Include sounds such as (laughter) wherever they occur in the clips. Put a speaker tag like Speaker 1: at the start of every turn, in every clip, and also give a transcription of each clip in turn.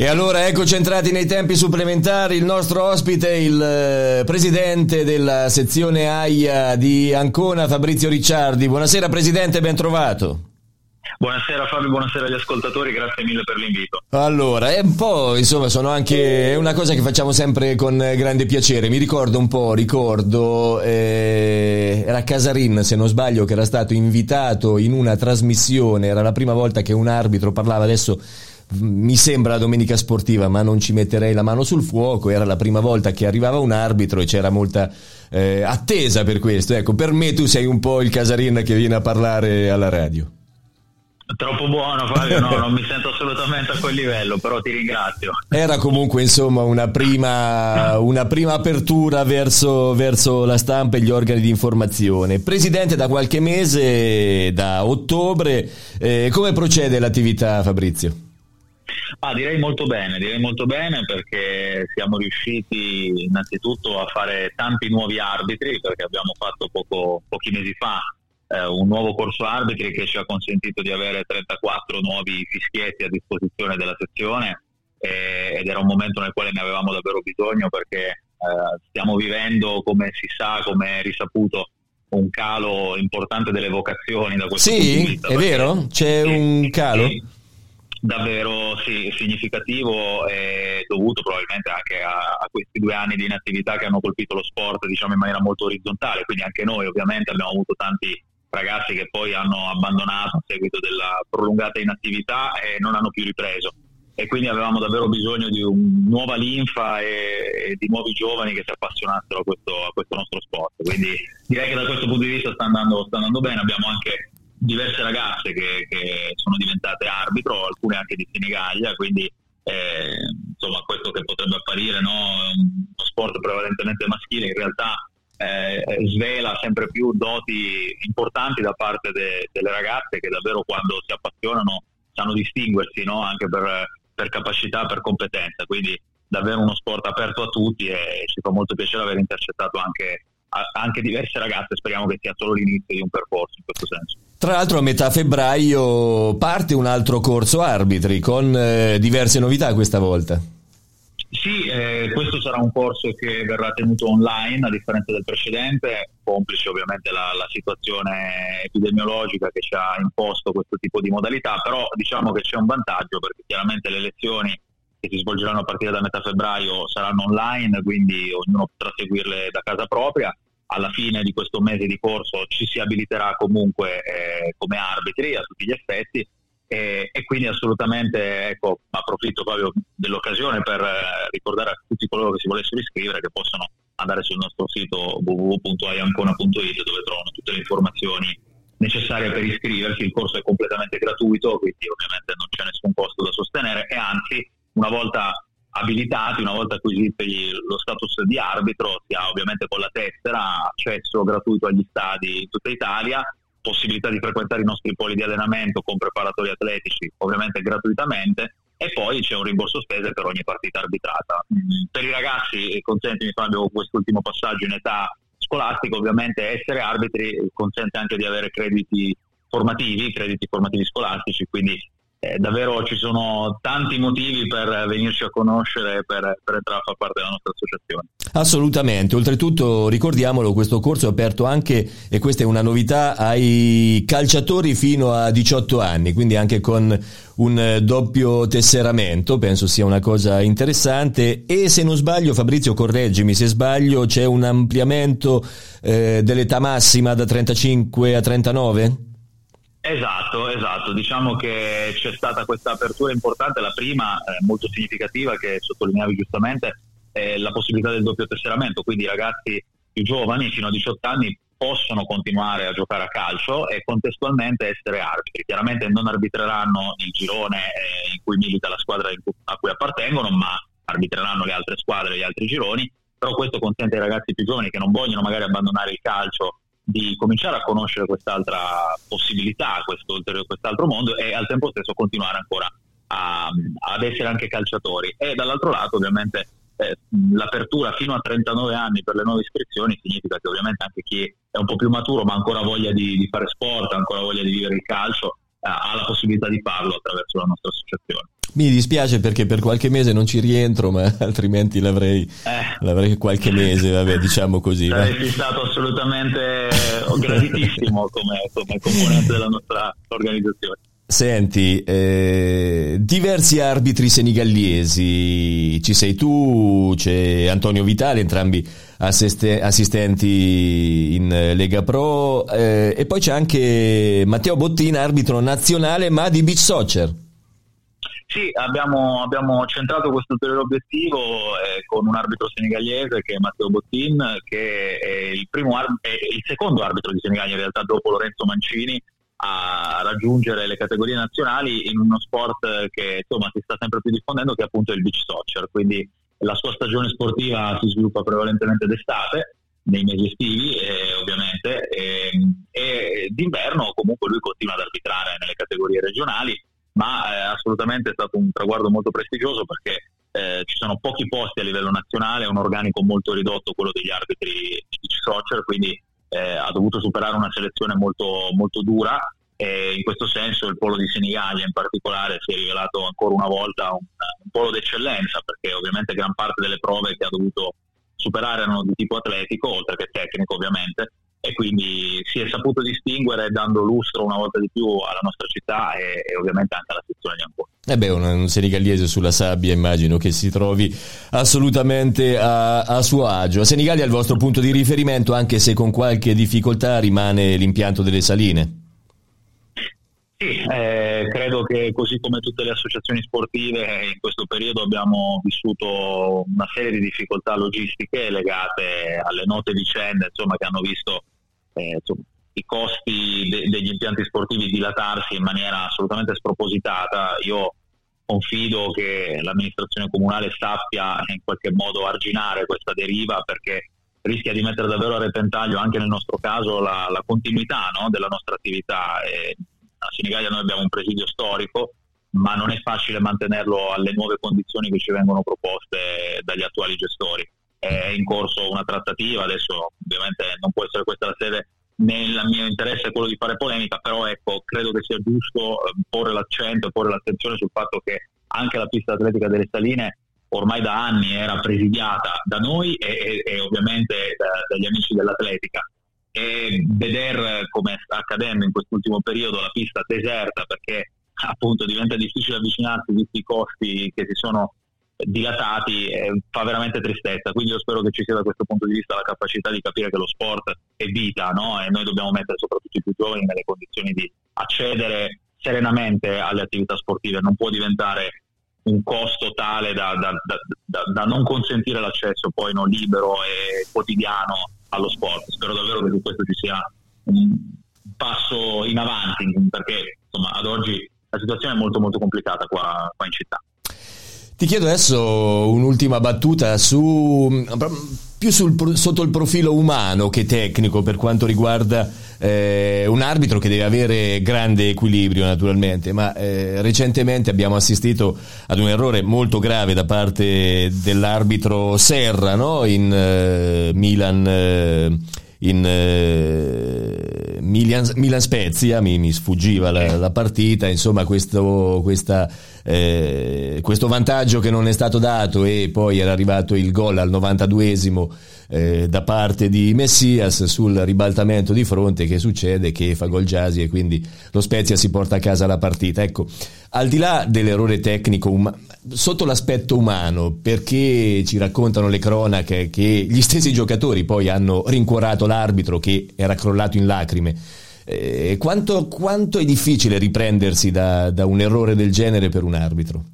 Speaker 1: E allora eccoci entrati nei tempi supplementari, il nostro ospite, il eh, presidente della sezione AIA di Ancona, Fabrizio Ricciardi. Buonasera presidente, ben trovato.
Speaker 2: Buonasera Fabio, buonasera agli ascoltatori, grazie mille per l'invito.
Speaker 1: Allora, è un po', insomma, sono anche, è una cosa che facciamo sempre con grande piacere. Mi ricordo un po', ricordo, eh, era Casarin, se non sbaglio, che era stato invitato in una trasmissione, era la prima volta che un arbitro parlava, adesso mi sembra la domenica sportiva, ma non ci metterei la mano sul fuoco. Era la prima volta che arrivava un arbitro e c'era molta eh, attesa per questo. Ecco, per me tu sei un po' il Casarin che viene a parlare alla radio.
Speaker 2: Troppo buono Fabio, no, non mi sento assolutamente a quel livello, però ti ringrazio.
Speaker 1: Era comunque insomma una prima, una prima apertura verso, verso, la stampa e gli organi di informazione. Presidente da qualche mese, da ottobre, eh, come procede l'attività Fabrizio?
Speaker 2: Ah, direi molto bene, direi molto bene perché siamo riusciti innanzitutto a fare tanti nuovi arbitri perché abbiamo fatto poco, pochi mesi fa eh, un nuovo corso arbitri che ci ha consentito di avere 34 nuovi fischietti a disposizione della sezione eh, ed era un momento nel quale ne avevamo davvero bisogno perché eh, stiamo vivendo, come si sa, come è risaputo, un calo importante delle vocazioni da questo
Speaker 1: sì,
Speaker 2: punto di vista.
Speaker 1: Sì, è vero? C'è sì, un calo?
Speaker 2: Sì, davvero sì, significativo e dovuto probabilmente anche a, a, questi due anni di inattività che hanno colpito lo sport diciamo in maniera molto orizzontale, quindi anche noi ovviamente abbiamo avuto tanti ragazzi che poi hanno abbandonato a seguito della prolungata inattività e non hanno più ripreso e quindi avevamo davvero bisogno di una nuova linfa e, e, di nuovi giovani che si appassionassero a questo, a questo, nostro sport. Quindi direi che da questo punto di vista sta andando, sta andando bene. Abbiamo anche diverse ragazze che, che, sono diventate arbitro, alcune anche di Senigallia, quindi eh, insomma questo che potrebbe apparire no, uno sport prevalentemente maschile in realtà eh, svela sempre più doti importanti da parte de, delle ragazze che davvero quando si appassionano sanno distinguersi no? anche per, per, capacità, per competenza, quindi davvero uno sport aperto a tutti e ci fa molto piacere aver intercettato anche, anche diverse ragazze, speriamo che sia solo l'inizio di un percorso in questo senso.
Speaker 1: Tra l'altro a metà febbraio parte un altro corso arbitri con eh, diverse novità questa volta.
Speaker 2: Sì, eh, questo sarà un corso che verrà tenuto online a differenza del precedente, complice ovviamente la, la, situazione epidemiologica che ci ha imposto questo tipo di modalità, però diciamo che c'è un vantaggio perché chiaramente le lezioni che si svolgeranno a partire da metà febbraio saranno online, quindi ognuno potrà seguirle da casa propria. Alla fine di questo mese di corso ci si abiliterà comunque eh, come arbitri a tutti gli effetti e, e, quindi assolutamente ecco, approfitto proprio dell'occasione per eh, ricordare a tutti coloro che si volessero iscrivere che possono andare sul nostro sito www.aiancona.it dove trovano tutte le informazioni necessarie per iscriversi, il corso è completamente gratuito, quindi ovviamente non c'è nessun costo da sostenere e anzi una volta abilitati, una volta acquisiti lo status di arbitro, si ha ovviamente con la tessera accesso gratuito agli stadi in tutta Italia possibilità di frequentare i nostri poli di allenamento con preparatori atletici, ovviamente gratuitamente, e poi c'è un rimborso spese per ogni partita arbitrata. Mm, per i ragazzi, consentimi Fabio quest'ultimo passaggio in età scolastica, ovviamente essere arbitri consente anche di avere crediti formativi, crediti formativi scolastici, quindi eh, davvero ci sono tanti motivi per venirci a conoscere per, per entrare a far parte della nostra associazione.
Speaker 1: Assolutamente, oltretutto ricordiamolo, questo corso è aperto anche, e questa è una novità, ai calciatori fino a 18 anni, quindi anche con un doppio tesseramento, penso sia una cosa interessante e se non sbaglio, Fabrizio correggimi se sbaglio, c'è un ampliamento eh, dell'età massima da 35 a 39?
Speaker 2: Esatto, esatto. Diciamo che c'è stata questa apertura importante, la prima eh, molto significativa che sottolineavi giustamente è la possibilità del doppio tesseramento, quindi i ragazzi più giovani fino a 18 anni possono continuare a giocare a calcio e contestualmente essere arbitri. Chiaramente non arbitreranno il girone eh, in cui milita la squadra a cui appartengono, ma arbitreranno le altre squadre gli altri gironi, però questo consente ai ragazzi più giovani che non vogliono magari abbandonare il calcio di cominciare a conoscere quest'altra possibilità, quest'altro mondo e al tempo stesso continuare ancora a, ad essere anche calciatori. E dall'altro lato ovviamente eh, l'apertura fino a 39 anni per le nuove iscrizioni significa che ovviamente anche chi è un po' più maturo ma ancora voglia di, di fare sport, ancora voglia di vivere il calcio, eh, ha la possibilità di farlo attraverso la nostra associazione.
Speaker 1: Mi dispiace perché per qualche mese non ci rientro, ma (laughs) altrimenti l'avrei, eh. l'avrei qualche mese, vabbè, diciamo così.
Speaker 2: Sarei stato assolutamente graditissimo (laughs) come, come componente della nostra organizzazione.
Speaker 1: Senti, eh, diversi arbitri senigallesi, ci sei tu, c'è Antonio Vitale, entrambi assiste, assistenti in Lega Pro, eh, e poi c'è anche Matteo Bottina, arbitro nazionale ma di beach soccer.
Speaker 2: Sì, abbiamo, abbiamo centrato questo ulteriore obiettivo eh, con un arbitro senegallese che è Matteo Bottin, che è il, ar- è il secondo arbitro di Senigallia in realtà dopo Lorenzo Mancini a raggiungere le categorie nazionali in uno sport che insomma si sta sempre più diffondendo che è appunto il beach soccer. Quindi la sua stagione sportiva si sviluppa prevalentemente d'estate nei mesi estivi eh, ovviamente e, e, d'inverno comunque lui continua ad arbitrare nelle categorie regionali ma eh, assolutamente è stato un traguardo molto prestigioso perché eh, ci sono pochi posti a livello nazionale, un organico molto ridotto quello degli arbitri di soccer quindi eh, ha dovuto superare una selezione molto, molto dura e in questo senso il polo di Senigallia in particolare si è rivelato ancora una volta un, un polo d'eccellenza perché ovviamente gran parte delle prove che ha dovuto superare erano di tipo atletico oltre che tecnico ovviamente e quindi si è saputo distinguere dando lustro una volta di più alla nostra città e, e ovviamente anche alla sezione di Ancona.
Speaker 1: Eh beh, un, un senigallese sulla sabbia immagino che si trovi assolutamente a, a suo agio. Senigallia è il vostro punto di riferimento anche se con qualche difficoltà rimane l'impianto delle saline.
Speaker 2: Sì, eh, credo che così come tutte le associazioni sportive in questo periodo abbiamo vissuto una serie di difficoltà logistiche legate alle note vicende insomma, che hanno visto eh, insomma, i costi de- degli impianti sportivi dilatarsi in maniera assolutamente spropositata. Io confido che l'amministrazione comunale sappia in qualche modo arginare questa deriva perché rischia di mettere davvero a repentaglio anche nel nostro caso la, la continuità no, della nostra attività. E, a Senigallia noi abbiamo un presidio storico, ma non è facile mantenerlo alle nuove condizioni che ci vengono proposte dagli attuali gestori. È in corso una trattativa, adesso ovviamente non può essere questa la sede nel mio interesse quello di fare polemica, però ecco, credo che sia giusto eh, porre l'accento, porre l'attenzione sul fatto che anche la pista atletica delle Saline ormai da anni era presidiata da noi e, e, e ovviamente da, dagli amici dell'atletica e vedere come sta accadendo in quest'ultimo periodo la pista deserta perché appunto diventa difficile avvicinarsi visti i costi che si sono dilatati eh, fa veramente tristezza quindi io spero che ci sia da questo punto di vista la capacità di capire che lo sport è vita no? e noi dobbiamo mettere soprattutto i più giovani nelle condizioni di accedere serenamente alle attività sportive non può diventare un costo tale da, da, da, da non consentire l'accesso poi no, libero e quotidiano allo sport. Spero davvero che su questo ci sia un passo in avanti, perché insomma, ad oggi la situazione è molto molto complicata qua, qua in città.
Speaker 1: Ti chiedo adesso un'ultima battuta su, più sul, sotto il profilo umano che tecnico per quanto riguarda eh, un arbitro che deve avere grande equilibrio naturalmente, ma eh, recentemente abbiamo assistito ad un errore molto grave da parte dell'arbitro Serra no? in eh, Milan eh, in eh, Milan, Spezia, mi, mi sfuggiva la, la, partita, insomma questo, questa, eh, questo vantaggio che non è stato dato e poi era arrivato il gol al 92esimo eh, da parte di Messias sul ribaltamento di fronte che succede che fa gol Giasi e quindi lo Spezia si porta a casa la partita. Ecco, al di là dell'errore tecnico, um- sotto l'aspetto umano, perché ci raccontano le cronache che gli stessi giocatori poi hanno rincuorato l'arbitro che era crollato in lacrime. Eh, quanto, quanto, è difficile riprendersi da, da un errore del genere per un arbitro?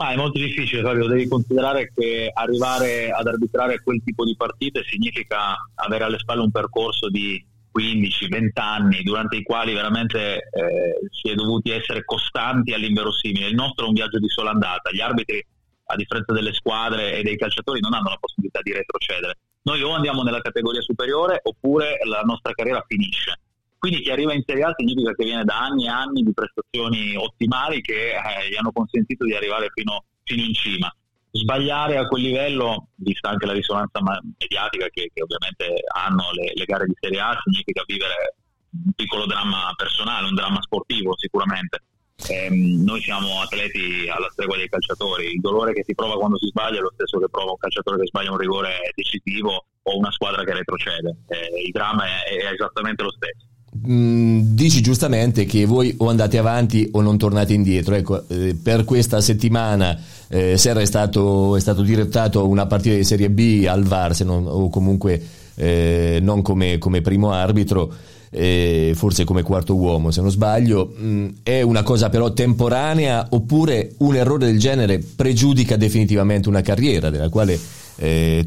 Speaker 2: Ah, è molto difficile, Fabio. Devi considerare che arrivare ad arbitrare quel tipo di partite significa avere alle spalle un percorso di 15-20 anni durante i quali veramente eh, si è dovuti essere costanti all'inverosimile. Il nostro è un viaggio di sola andata. Gli arbitri, a differenza delle squadre e dei calciatori, non hanno la possibilità di retrocedere. Noi o andiamo nella categoria superiore oppure la nostra carriera finisce. Quindi chi arriva in Serie A significa che viene da anni e anni di prestazioni ottimali che eh, gli hanno consentito di arrivare fino, fino, in cima. Sbagliare a quel livello, vista anche la risonanza mediatica che, che ovviamente hanno le, le, gare di Serie A, significa vivere un piccolo dramma personale, un dramma sportivo sicuramente. Eh, noi siamo atleti alla stregua dei calciatori, il dolore che si prova quando si sbaglia è lo stesso che prova un calciatore che sbaglia un rigore decisivo o una squadra che retrocede. Eh, il dramma è, è esattamente lo stesso.
Speaker 1: Mm, dici giustamente che voi o andate avanti o non tornate indietro. Ecco, eh, per questa settimana eh, Serra è stato, è stato, direttato una partita di Serie B al VAR, non, o comunque eh, non come, come, primo arbitro, eh, forse come quarto uomo se non sbaglio. Mm, è una cosa però temporanea oppure un errore del genere pregiudica definitivamente una carriera della quale, eh,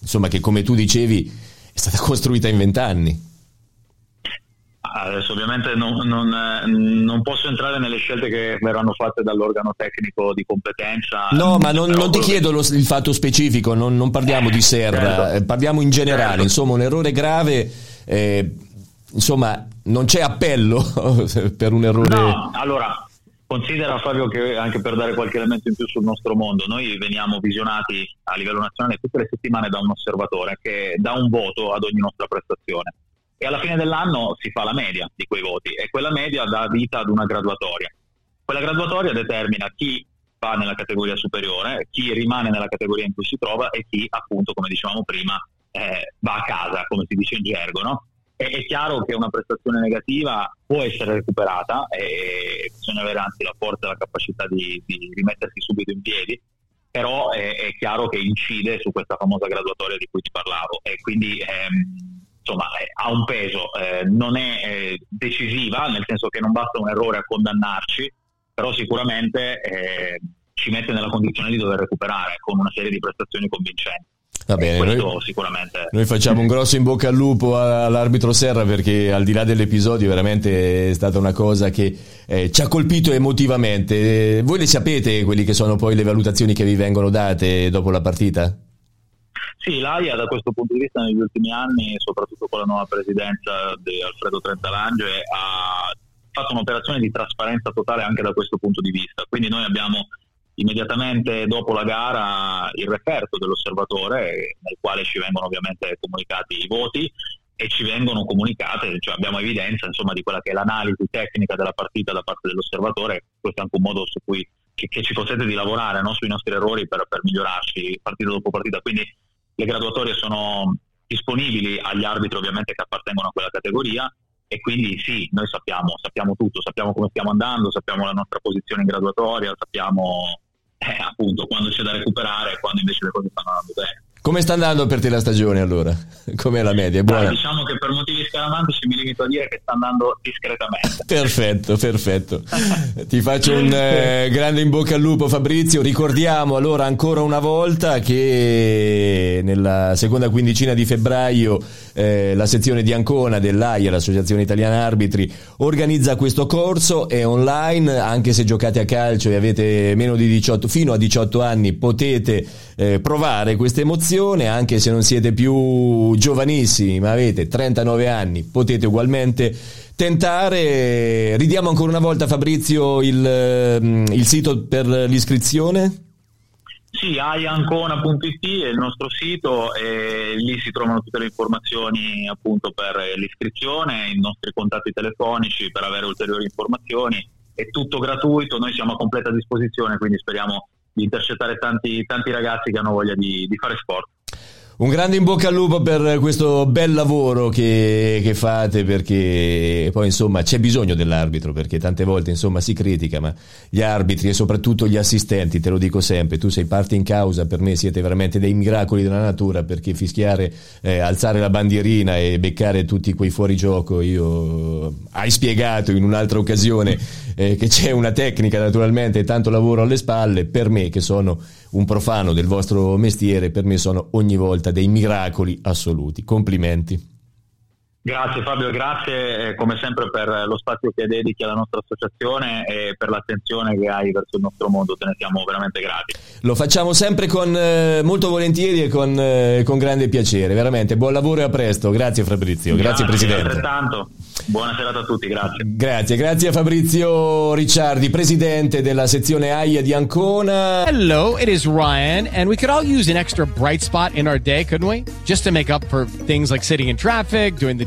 Speaker 1: insomma, che come tu dicevi è stata (laughs) costruita in vent'anni?
Speaker 2: Adesso ovviamente non, non, non, posso entrare nelle scelte che verranno fatte dall'organo tecnico di competenza.
Speaker 1: No, ma non, non ti chiedo lo, il fatto specifico, non, parliamo di Serra, certo. Eh, parliamo in generale, certo. insomma un errore grave, eh, insomma non c'è appello (laughs) per un errore.
Speaker 2: No, allora considera Fabio che anche per dare qualche elemento in più sul nostro mondo, noi veniamo visionati a livello nazionale tutte le settimane da un osservatore che dà un voto ad ogni nostra prestazione e alla fine dell'anno si fa la media di quei voti e quella media dà vita ad una graduatoria. Quella graduatoria determina chi va nella categoria superiore, chi rimane nella categoria in cui si trova e chi appunto, come dicevamo prima, eh, va a casa, come si dice in gergo. No? E, è chiaro che una prestazione negativa può essere recuperata e bisogna avere anzi la forza e la capacità di, di rimettersi subito in piedi, però è, è, chiaro che incide su questa famosa graduatoria di cui ti parlavo e quindi ehm, insomma, ha un peso, eh, non è eh, decisiva, nel senso che non basta un errore a condannarci, però sicuramente eh, ci mette nella condizione di dover recuperare con una serie di prestazioni convincenti.
Speaker 1: Va bene, noi, sicuramente... noi, facciamo un grosso in bocca al lupo all'arbitro Serra perché al di là dell'episodio veramente è stata una cosa che eh, ci ha colpito emotivamente. Eh, voi le sapete quelli che sono poi le valutazioni che vi vengono date dopo la partita?
Speaker 2: Sì, l'AIA da questo punto di vista negli ultimi anni, soprattutto con la nuova presidenza di Alfredo Trentalange, ha fatto un'operazione di trasparenza totale anche da questo punto di vista. Quindi noi abbiamo immediatamente dopo la gara il referto dell'osservatore nel quale ci vengono ovviamente comunicati i voti e ci vengono comunicate, cioè abbiamo evidenza insomma, di quella che è l'analisi tecnica della partita da parte dell'osservatore, questo è anche un modo su cui, che, che ci consente di lavorare no? sui nostri errori per, per migliorarci partita dopo partita. Quindi le graduatorie sono disponibili agli arbitri ovviamente che appartengono a quella categoria e quindi sì, noi sappiamo, sappiamo tutto, sappiamo come stiamo andando, sappiamo la nostra posizione in graduatoria, sappiamo eh, appunto quando c'è da recuperare e quando invece le cose stanno andando bene.
Speaker 1: Come sta andando per te la stagione allora? (laughs) Com'è la media? È buona?
Speaker 2: Ah, diciamo motivi scaramantici mi limito a dire che sta andando discretamente.
Speaker 1: Perfetto, perfetto. Ti faccio un eh, grande in bocca al lupo Fabrizio. Ricordiamo allora ancora una volta che nella seconda quindicina di febbraio eh, la sezione di Ancona dell'AIA, l'Associazione Italiana Arbitri, organizza questo corso, è online, anche se giocate a calcio e avete meno di 18, fino a 18 anni potete eh, provare questa emozione, anche se non siete più giovanissimi, ma avete 39 anni, potete ugualmente tentare. Ridiamo ancora una volta Fabrizio il, mm, il sito per l'iscrizione.
Speaker 2: Sì, aiancona.it è il nostro sito e lì si trovano tutte le informazioni appunto per l'iscrizione, i nostri contatti telefonici per avere ulteriori informazioni. È tutto gratuito, noi siamo a completa disposizione, quindi speriamo di intercettare tanti, tanti ragazzi che hanno voglia di, di fare sport.
Speaker 1: Un grande in bocca al lupo per questo bel lavoro che, che, fate perché poi insomma c'è bisogno dell'arbitro perché tante volte insomma si critica ma gli arbitri e soprattutto gli assistenti te lo dico sempre tu sei parte in causa per me siete veramente dei miracoli della natura perché fischiare eh, alzare la bandierina e beccare tutti quei fuorigioco io hai spiegato in un'altra occasione eh, che c'è una tecnica naturalmente e tanto lavoro alle spalle, per me che sono un profano del vostro mestiere, per me sono ogni volta dei miracoli assoluti. Complimenti.
Speaker 2: Grazie Fabio, grazie eh, come sempre per lo spazio che dedichi alla nostra associazione e per l'attenzione che hai verso il nostro mondo, te ne siamo veramente grati.
Speaker 1: Lo facciamo sempre con eh, molto volentieri e con, eh, con, grande piacere, veramente. Buon lavoro e a presto, grazie Fabrizio, grazie, grazie Presidente.
Speaker 2: Altrettanto. Buona serata a tutti, grazie.
Speaker 1: Grazie, grazie a Fabrizio Ricciardi, presidente della sezione AIA di Ancona.
Speaker 3: Hello, it is Ryan, and we could all use an extra bright spot in our day, couldn't we? Just to make up for things like sitting in traffic, doing the